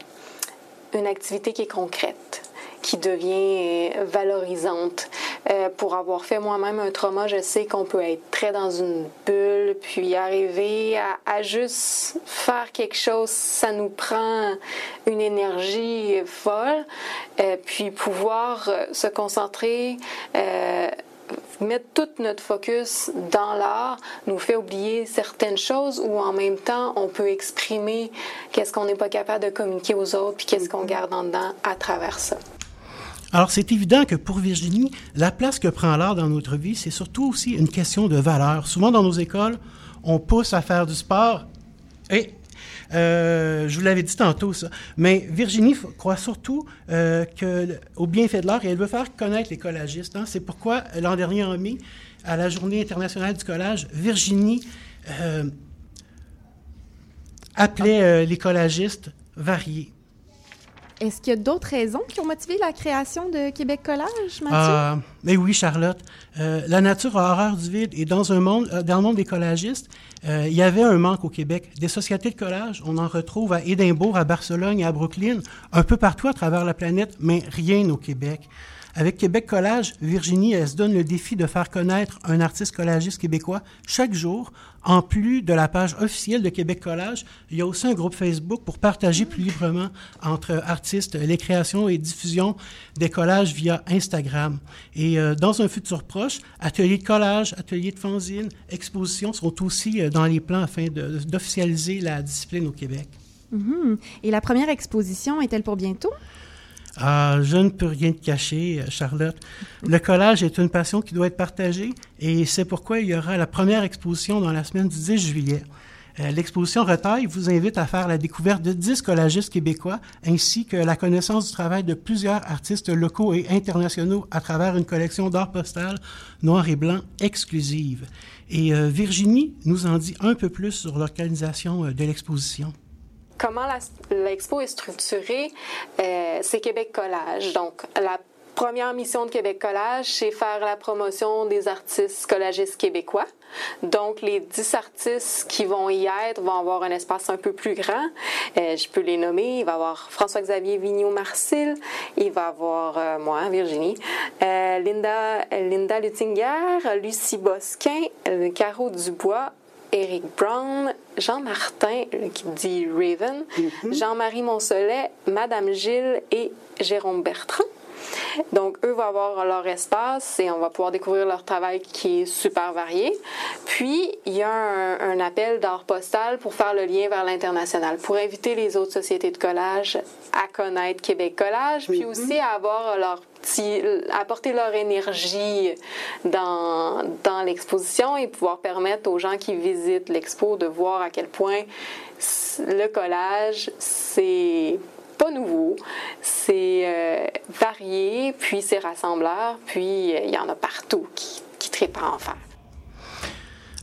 une activité qui est concrète qui devient valorisante. Euh, pour avoir fait moi-même un trauma, je sais qu'on peut être très dans une bulle, puis arriver à, à, juste faire quelque chose, ça nous prend une énergie folle, euh, puis pouvoir se concentrer. Euh, mettre tout notre focus dans l'art nous fait oublier certaines choses ou en même temps on peut exprimer qu'est-ce qu'on n'est pas capable de communiquer aux autres puis qu'est-ce qu'on garde en dedans à travers ça. Alors, c'est évident que pour Virginie, la place que prend l'art dans notre vie, c'est surtout aussi une question de valeur. Souvent, dans nos écoles, on pousse à faire du sport et euh, je vous l'avais dit tantôt, ça. Mais Virginie croit surtout euh, au bienfait de l'art et elle veut faire connaître les collagistes. Hein. C'est pourquoi, l'an dernier, en mai, à la Journée internationale du collage, Virginie euh, appelait euh, les collagistes variés. Est-ce qu'il y a d'autres raisons qui ont motivé la création de Québec Collage, Mathieu? Ah, mais oui, Charlotte. Euh, la nature a horreur du vide et dans un monde, euh, dans le monde des collagistes, euh, il y avait un manque au Québec. Des sociétés de collage, on en retrouve à Édimbourg, à Barcelone à Brooklyn, un peu partout à travers la planète, mais rien au Québec. Avec Québec Collage, Virginie, elle se donne le défi de faire connaître un artiste collagiste québécois chaque jour. En plus de la page officielle de Québec Collage, il y a aussi un groupe Facebook pour partager plus librement entre artistes les créations et diffusions des collages via Instagram. Et euh, dans un futur proche, ateliers de collage, ateliers de fanzine, expositions sont aussi euh, dans les plans afin d'officialiser la discipline au Québec. Mm -hmm. Et la première exposition est-elle pour bientôt? Ah, je ne peux rien te cacher, Charlotte. Le collage est une passion qui doit être partagée et c'est pourquoi il y aura la première exposition dans la semaine du 10 juillet. Euh, L'exposition Retail vous invite à faire la découverte de 10 collagistes québécois ainsi que la connaissance du travail de plusieurs artistes locaux et internationaux à travers une collection d'art postal noir et blanc exclusive. Et euh, Virginie nous en dit un peu plus sur l'organisation euh, de l'exposition comment l'expo est structurée, euh, c'est Québec Collage. Donc, la première mission de Québec Collage, c'est faire la promotion des artistes collagistes québécois. Donc, les dix artistes qui vont y être vont avoir un espace un peu plus grand. Euh, je peux les nommer. Il va y avoir François-Xavier Vigneault-Marcil. Il va y avoir euh, moi, Virginie. Linda, Linda Luttinger, Lucie Bosquin, Caro Dubois, Eric Brown, Jean Martin, qui dit Raven, -hmm. Jean-Marie Monsolet, Madame Gilles et Jérôme Bertrand. Donc, eux vont avoir leur espace et on va pouvoir découvrir leur travail qui est super varié. Puis, il y a un, un appel d'art postal pour faire le lien vers l'international, pour inviter les autres sociétés de collage à connaître Québec Collage, puis -hmm. aussi à avoir leur petit, apporter leur énergie dans, dans l'exposition et pouvoir permettre aux gens qui visitent l'expo de voir à quel point le collage, c'est pas nouveau, c'est euh, varié, puis c'est rassembleur, puis il euh, y en a partout qui, qui trippent à en faire.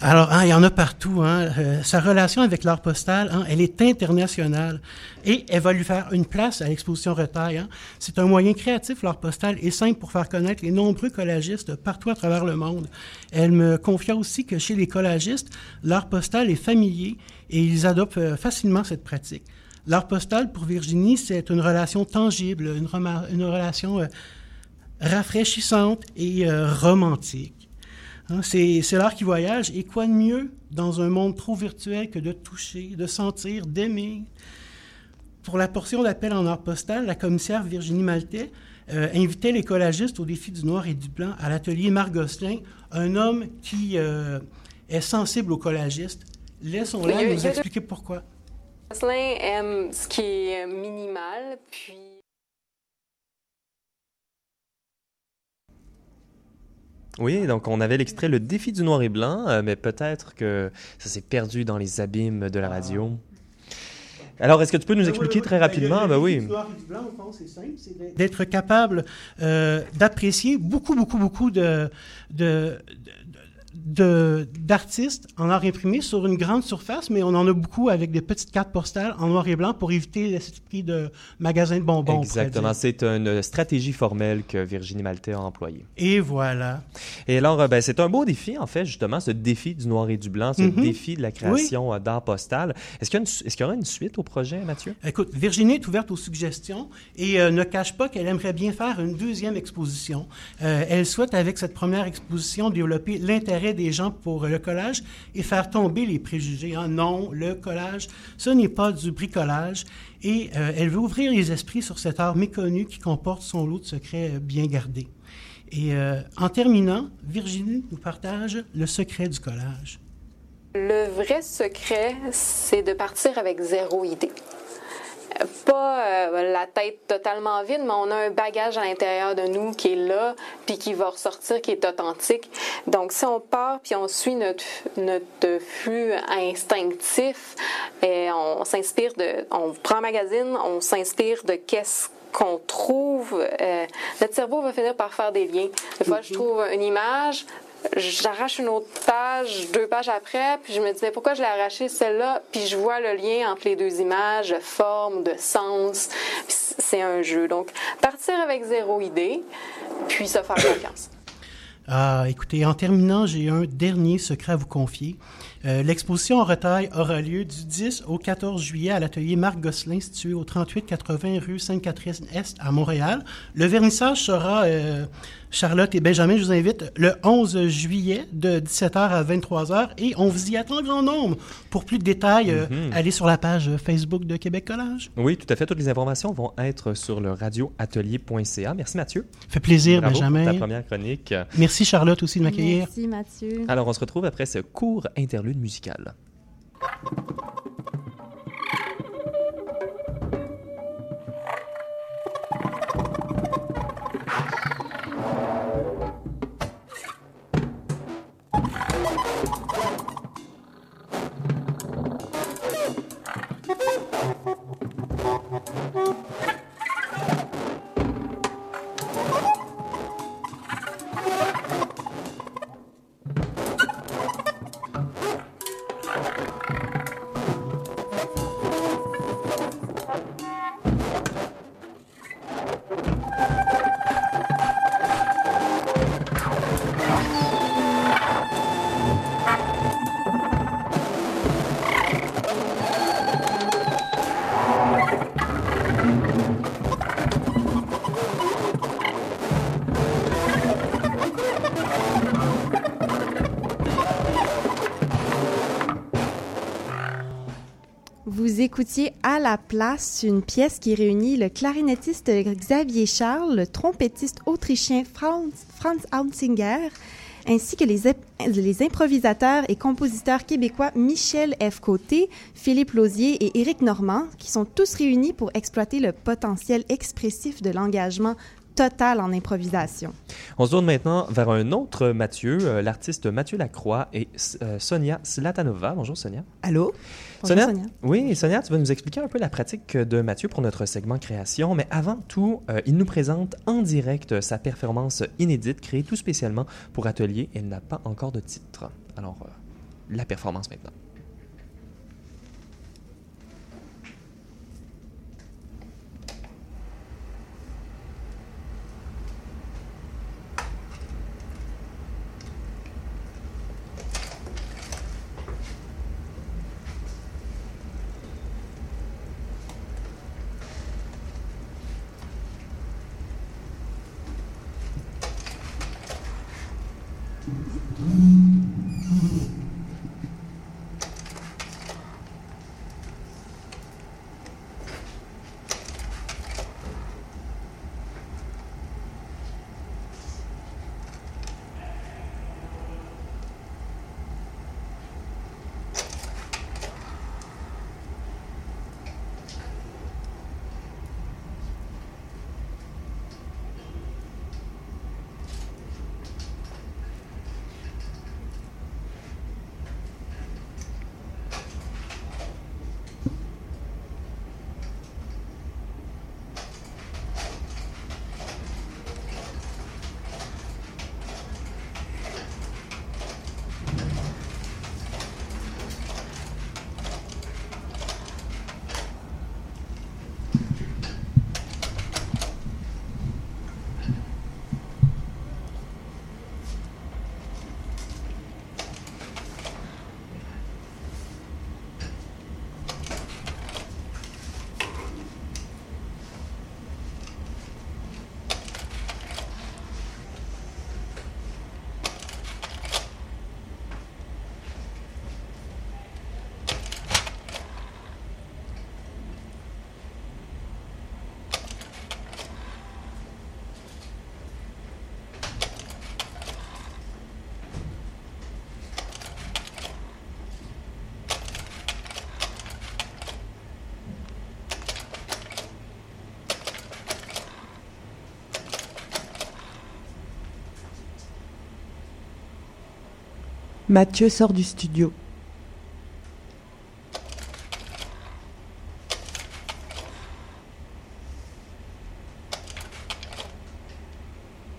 Alors, hein, il y en a partout. Hein. Euh, sa relation avec l'art postal, hein, elle est internationale et elle va lui faire une place à l'exposition Retail. Hein. C'est un moyen créatif, l'art postal, et simple pour faire connaître les nombreux collagistes partout à travers le monde. Elle me confia aussi que chez les collagistes, l'art postal est familier et ils adoptent euh, facilement cette pratique. L'art postal, pour Virginie, c'est une relation tangible, une, relation euh, rafraîchissante et romantique. Hein, c'est l'art qui voyage. Et quoi de mieux dans un monde trop virtuel que de toucher, de sentir, d'aimer? Pour la portion d'appel en art postal, la commissaire Virginie Maltais euh, invitait les collagistes au défi du noir et du blanc à l'atelier Marc Gosselin, un homme qui euh, est sensible aux collagistes. Laissons-la nous expliquer pourquoi. Gosselin aime ce qui est minimal, puis Oui, donc on avait l'extrait Le défi du noir et blanc, euh, mais peut-être que ça s'est perdu dans les abîmes de la radio. Alors, est-ce que tu peux nous expliquer très rapidement? Ben oui. D'être capable euh, d'apprécier beaucoup, beaucoup, beaucoup de, de, d'artistes en art imprimé sur une grande surface, mais on en a beaucoup avec des petites cartes postales en noir et blanc pour éviter l'esprit de magasin de bonbons. Exactement. C'est une stratégie formelle que Virginie Maltais a employée. Et voilà. Et alors, euh, ben, c'est un beau défi, en fait, justement, ce défi du noir et du blanc, ce mhm. défi de la création euh, d'art postal. Est-ce qu'il, y, aura une suite au projet, Mathieu? Écoute, Virginie est ouverte aux suggestions et euh, ne cache pas qu'elle aimerait bien faire une deuxième exposition. elle souhaite, avec cette première exposition, développer l'intérêt des gens pour le collage et faire tomber les préjugés. Hein. Non, le collage, ce n'est pas du bricolage. Et euh, elle veut ouvrir les esprits sur cet art méconnu qui comporte son lot de secrets bien gardés. Et euh, en terminant, Virginie nous partage le secret du collage. Le vrai secret, c'est de partir avec zéro idée pas euh, la tête totalement vide, mais on a un bagage à l'intérieur de nous qui est là, puis qui va ressortir, qui est authentique. Donc, si on part, puis on suit notre, notre flux instinctif, et on, s'inspire de, on prend un magazine, on s'inspire de qu'est-ce qu'on trouve, euh, notre cerveau va finir par faire des liens. Des fois, je trouve une image, j'arrache une autre page, deux pages après, puis je me disais pourquoi je l'ai arraché celle-là, puis je vois le lien entre les deux images, de forme, de sens. C'est un jeu. Donc, partir avec zéro idée, puis se faire confiance. Ah, écoutez, en terminant, j'ai un dernier secret à vous confier. Euh, l'exposition en retail aura lieu du 10 au 14 juillet à l'atelier Marc Gosselin, situé au 3880 rue Sainte-Catherine-Est à Montréal. Le vernissage sera euh, Charlotte et Benjamin, je vous invite le 11 juillet de 17h à 23h et on vous y attend en grand nombre. Pour plus de détails, euh, mhm. allez sur la page Facebook de Québec Collage. Oui, tout à fait. Toutes les informations vont être sur le radioatelier.ca. Merci Mathieu. Fait plaisir, Benjamin. Pour ta première chronique. Merci Charlotte aussi de m'accueillir. Merci Mathieu. Alors on se retrouve après ce court interlude musical. Écoutiez à la place une pièce qui réunit le clarinettiste Xavier Charles, le trompettiste autrichien Franz, Franz ainsi que les, les, improvisateurs et compositeurs québécois Michel F. Côté, Philippe Lausier et Éric Normand, qui sont tous réunis pour exploiter le potentiel expressif de l'engagement total en improvisation. On se tourne maintenant vers un autre Mathieu, euh, l'artiste Mathieu Lacroix et euh, Sonia Slatanova. Bonjour Sonia. Allô? Sonia, Oui, Sonia, tu vas nous expliquer un peu la pratique de Mathieu pour notre segment création, mais avant tout, euh, il nous présente en direct sa performance inédite créée tout spécialement pour Atelier. Elle n'a pas encore de titre. Alors, la performance maintenant. Mathieu sort du studio.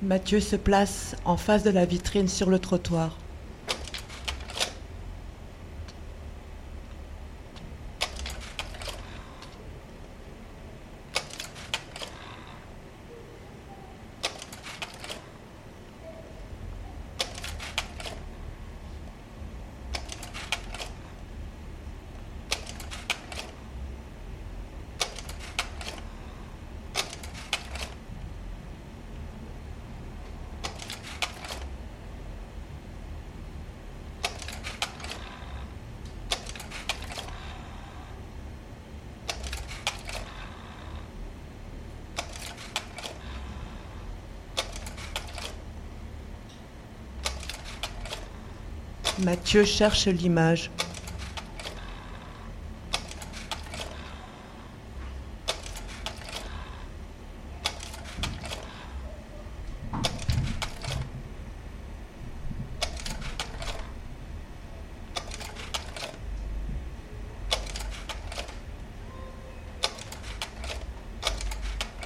Mathieu se place en face de la vitrine sur le trottoir. Mathieu cherche l'image.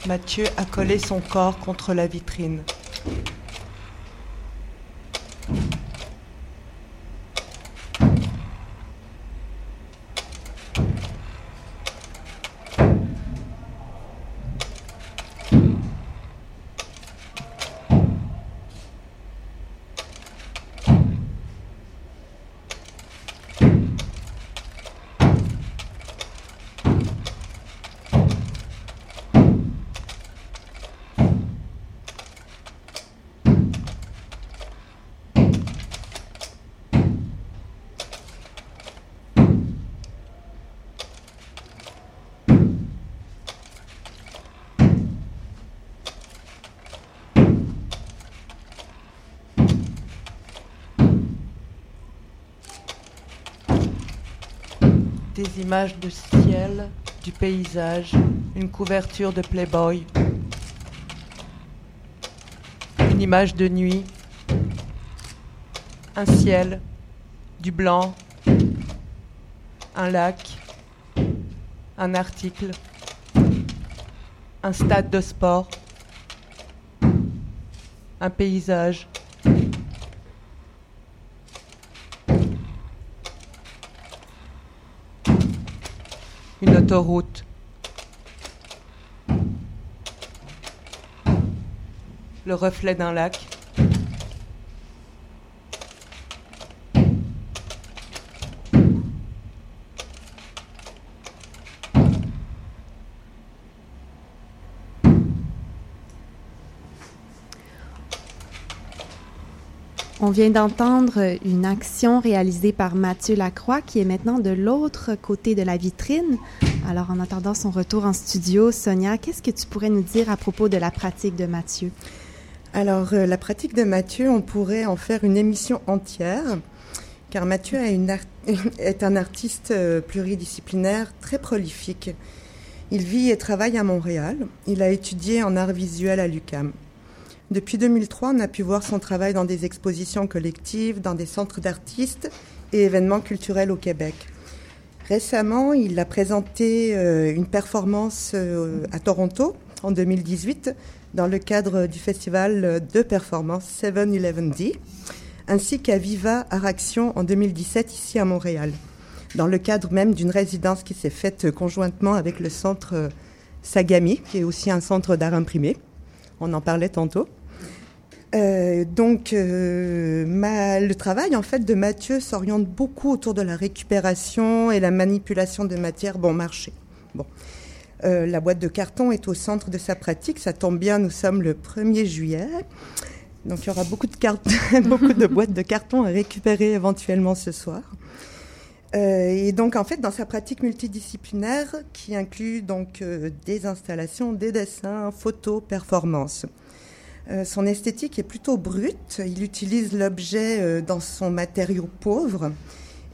Mathieu a collé son corps contre la vitrine. Des images de ciel, du paysage, une couverture de Playboy, une image de nuit, un ciel, du blanc, un lac, un article, un stade de sport, un paysage, Le reflet d'un lac. On vient d'entendre une action réalisée par Mathieu Lacroix qui est maintenant de l'autre côté de la vitrine. Alors en attendant son retour en studio, Sonia, qu'est-ce que tu pourrais nous dire à propos de la pratique de Mathieu? Alors euh, la pratique de Mathieu, on pourrait en faire une émission entière car Mathieu est un artiste euh, pluridisciplinaire très prolifique. Il vit et travaille à Montréal. Il a étudié en art visuel à l'UCAM. Depuis 2003, on a pu voir son travail dans des expositions collectives, dans des centres d'artistes et événements culturels au Québec. Récemment, il a présenté euh, une performance euh, à Toronto en 2018 dans le cadre du festival de performance 7-Eleven-D, ainsi qu'à Viva Art Action en 2017 ici à Montréal, dans le cadre même d'une résidence qui s'est faite conjointement avec le centre euh, Sagami, qui est aussi un centre d'art imprimé. On en parlait tantôt. Euh, donc, euh, le travail en fait de Mathieu s'oriente beaucoup autour de la récupération et la manipulation de matière bon marché. Bon, euh, la boîte de carton est au centre de sa pratique. Ça tombe bien, nous sommes le 1er juillet. Donc, il y aura beaucoup de, beaucoup de boîtes de carton à récupérer éventuellement ce soir. et donc, en fait, dans sa pratique multidisciplinaire, qui inclut donc des installations, des dessins, photos, performances. Euh, son esthétique est plutôt brute. Il utilise l'objet euh, dans son matériau pauvre.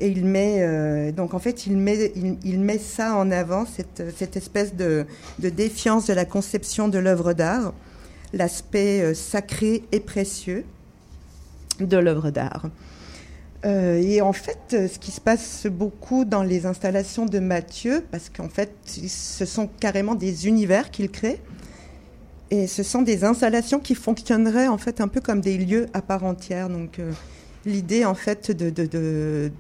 Et il met, euh, donc en fait, il met, il, met ça en avant, cette, cette espèce de, de, défiance de la conception de l'œuvre d'art, l'aspect sacré et précieux de l'œuvre d'art. et en fait, ce qui se passe beaucoup dans les installations de Mathieu, parce qu'en fait, ce sont carrément des univers qu'il crée, et ce sont des installations qui fonctionneraient en fait un peu comme des lieux à part entière. Donc euh, l'idée en fait de, de,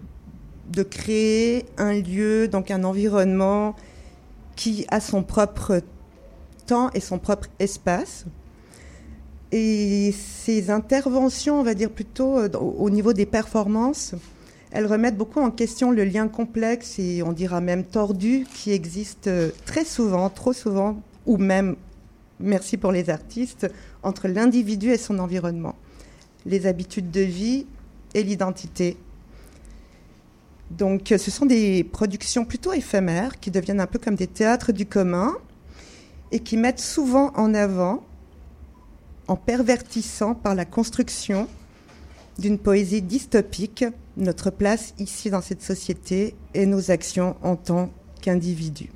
de, créer un lieu, donc un environnement qui a son propre temps et son propre espace. Et ces interventions, on va dire plutôt euh, au niveau des performances, elles remettent beaucoup en question le lien complexe et on dira même tordu qui existe euh, très souvent, trop souvent, ou même merci pour les artistes, entre l'individu et son environnement, les habitudes de vie et l'identité. Donc ce sont des productions plutôt éphémères qui deviennent un peu comme des théâtres du commun et qui mettent souvent en avant, en pervertissant par la construction d'une poésie dystopique, notre place ici dans cette société et nos actions en tant qu'individus.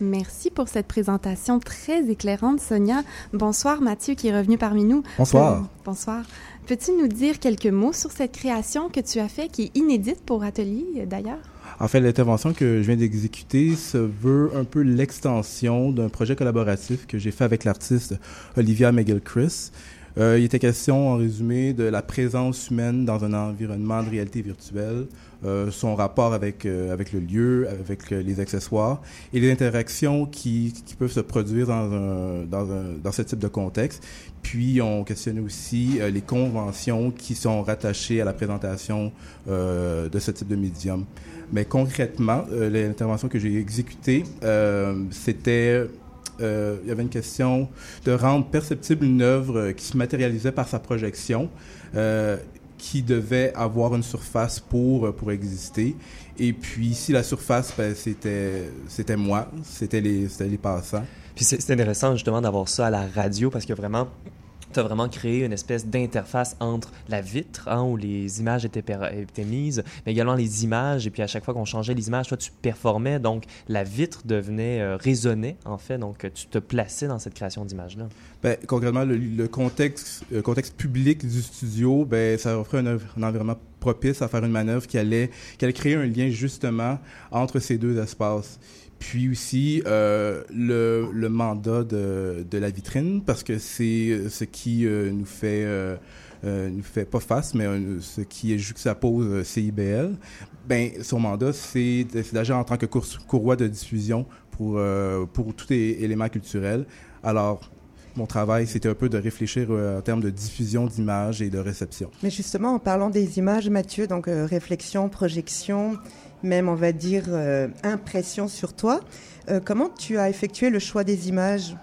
Merci pour cette présentation très éclairante, Sonia. Bonsoir, Mathieu, qui est revenu parmi nous. Bonsoir. Euh, bonsoir. Peux-tu nous dire quelques mots sur cette création que tu as faite, qui est inédite pour Atelier, d'ailleurs? En fait, l'intervention que je viens d'exécuter se veut un peu l'extension d'un projet collaboratif que j'ai fait avec l'artiste Olivia McGill-Chris. Euh, il était question, en résumé, de la présence humaine dans un environnement de réalité virtuelle, euh, son rapport avec, euh, avec le lieu, avec les accessoires et les interactions qui, qui peuvent se produire dans, un, dans, un, dans ce type de contexte. Puis, on questionnait aussi les conventions qui sont rattachées à la présentation de ce type de médium. Mais concrètement, l'intervention que j'ai exécutée, c'était euh, il y avait une question de rendre perceptible une œuvre qui se matérialisait par sa projection, euh, qui devait avoir une surface pour, pour exister. Et puis, si la surface, ben, c'était, c'était moi, c'était les, c'était les passants. Puis c'est intéressant justement d'avoir ça à la radio parce que vraiment, tu as vraiment créé une espèce d'interface entre la vitre, hein, où les images étaient, étaient, mises, mais également les images. Et puis à chaque fois qu'on changeait les images, toi, tu performais. Donc la vitre devenait, euh, résonnait, en fait. Donc tu te plaçais dans cette création d'images-là. Ben, concrètement, le, contexte, le contexte public du studio, ben, ça offrait un, un, environnement propice à faire une manœuvre qui allait, qui allait créer un lien justement entre ces deux espaces. Puis aussi euh, le, mandat de, de, la vitrine, parce que c'est ce qui euh, nous fait euh, euh, nous fait pas face, mais euh, ce qui est juxtapose euh, CIBL, ben son mandat c'est d'agir en tant que courroie de diffusion pour pour tout élément culturel. Alors mon travail, c'était un peu de réfléchir en termes de diffusion d'images et de réception. Mais justement, en parlant des images, Mathieu, donc réflexion, projection, même on va dire impression sur toi, comment tu as effectué le choix des images?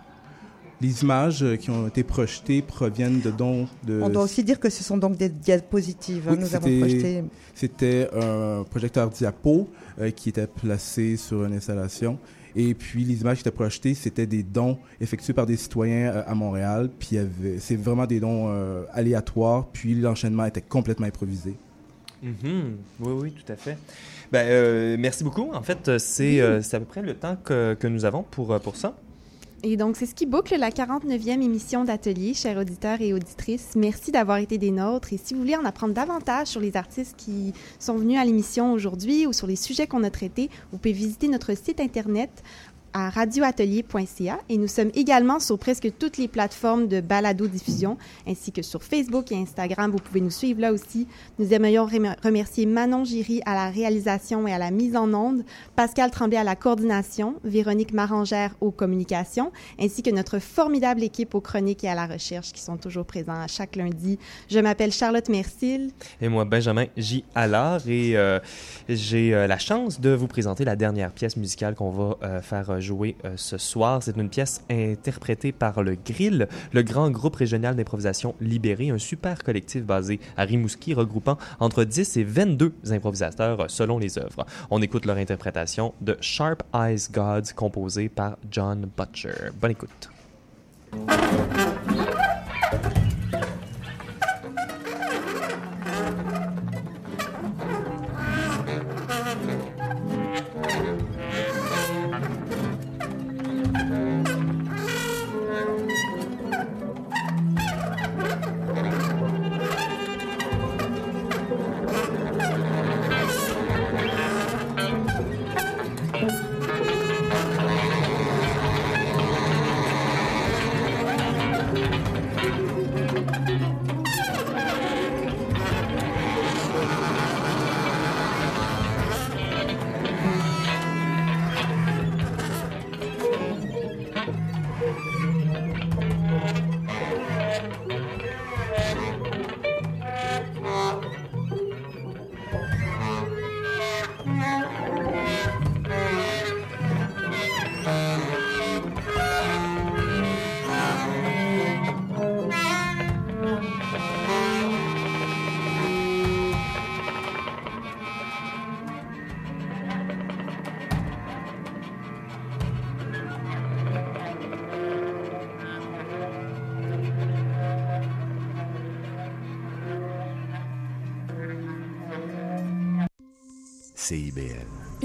Les images euh, qui ont été projetées proviennent de dons de... On doit aussi dire que ce sont donc des diapositives. Hein, nous avons projeté... C'était un projecteur diapo euh, qui était placé sur une installation. Et puis, les images qui étaient projetées, c'était des dons effectués par des citoyens euh, à Montréal. Puis, c'est vraiment des dons aléatoires. Puis, l'enchaînement était complètement improvisé. Mm-hmm. Oui, oui, tout à fait. Ben, merci beaucoup. En fait, c'est à peu près le temps que, que nous avons pour, pour ça. Et donc, c'est ce qui boucle la 49e émission d'Atelier, chers auditeurs et auditrices. Merci d'avoir été des nôtres. Et si vous voulez en apprendre davantage sur les artistes qui sont venus à l'émission aujourd'hui ou sur les sujets qu'on a traités, vous pouvez visiter notre site Internet à radioatelier.ca et nous sommes également sur presque toutes les plateformes de balado-diffusion ainsi que sur Facebook et Instagram. Vous pouvez nous suivre là aussi. Nous aimerions remercier Manon Giry à la réalisation et à la mise en onde, Pascal Tremblay à la coordination, Véronique Marangère aux communications ainsi que notre formidable équipe aux chroniques et à la recherche qui sont toujours présents à chaque lundi. Je m'appelle Charlotte Mercil. Et moi, Benjamin J. Allard et euh, j'ai euh, la chance de vous présenter la dernière pièce musicale qu'on va euh, faire jouer euh, ce soir. C'est une pièce interprétée par le Grill, le grand groupe régional d'improvisation libéré, un super collectif basé à Rimouski regroupant entre 10 et 22 improvisateurs euh, selon les œuvres. On écoute leur interprétation de Sharp Eyes Gods composée par John Butcher. Bonne écoute.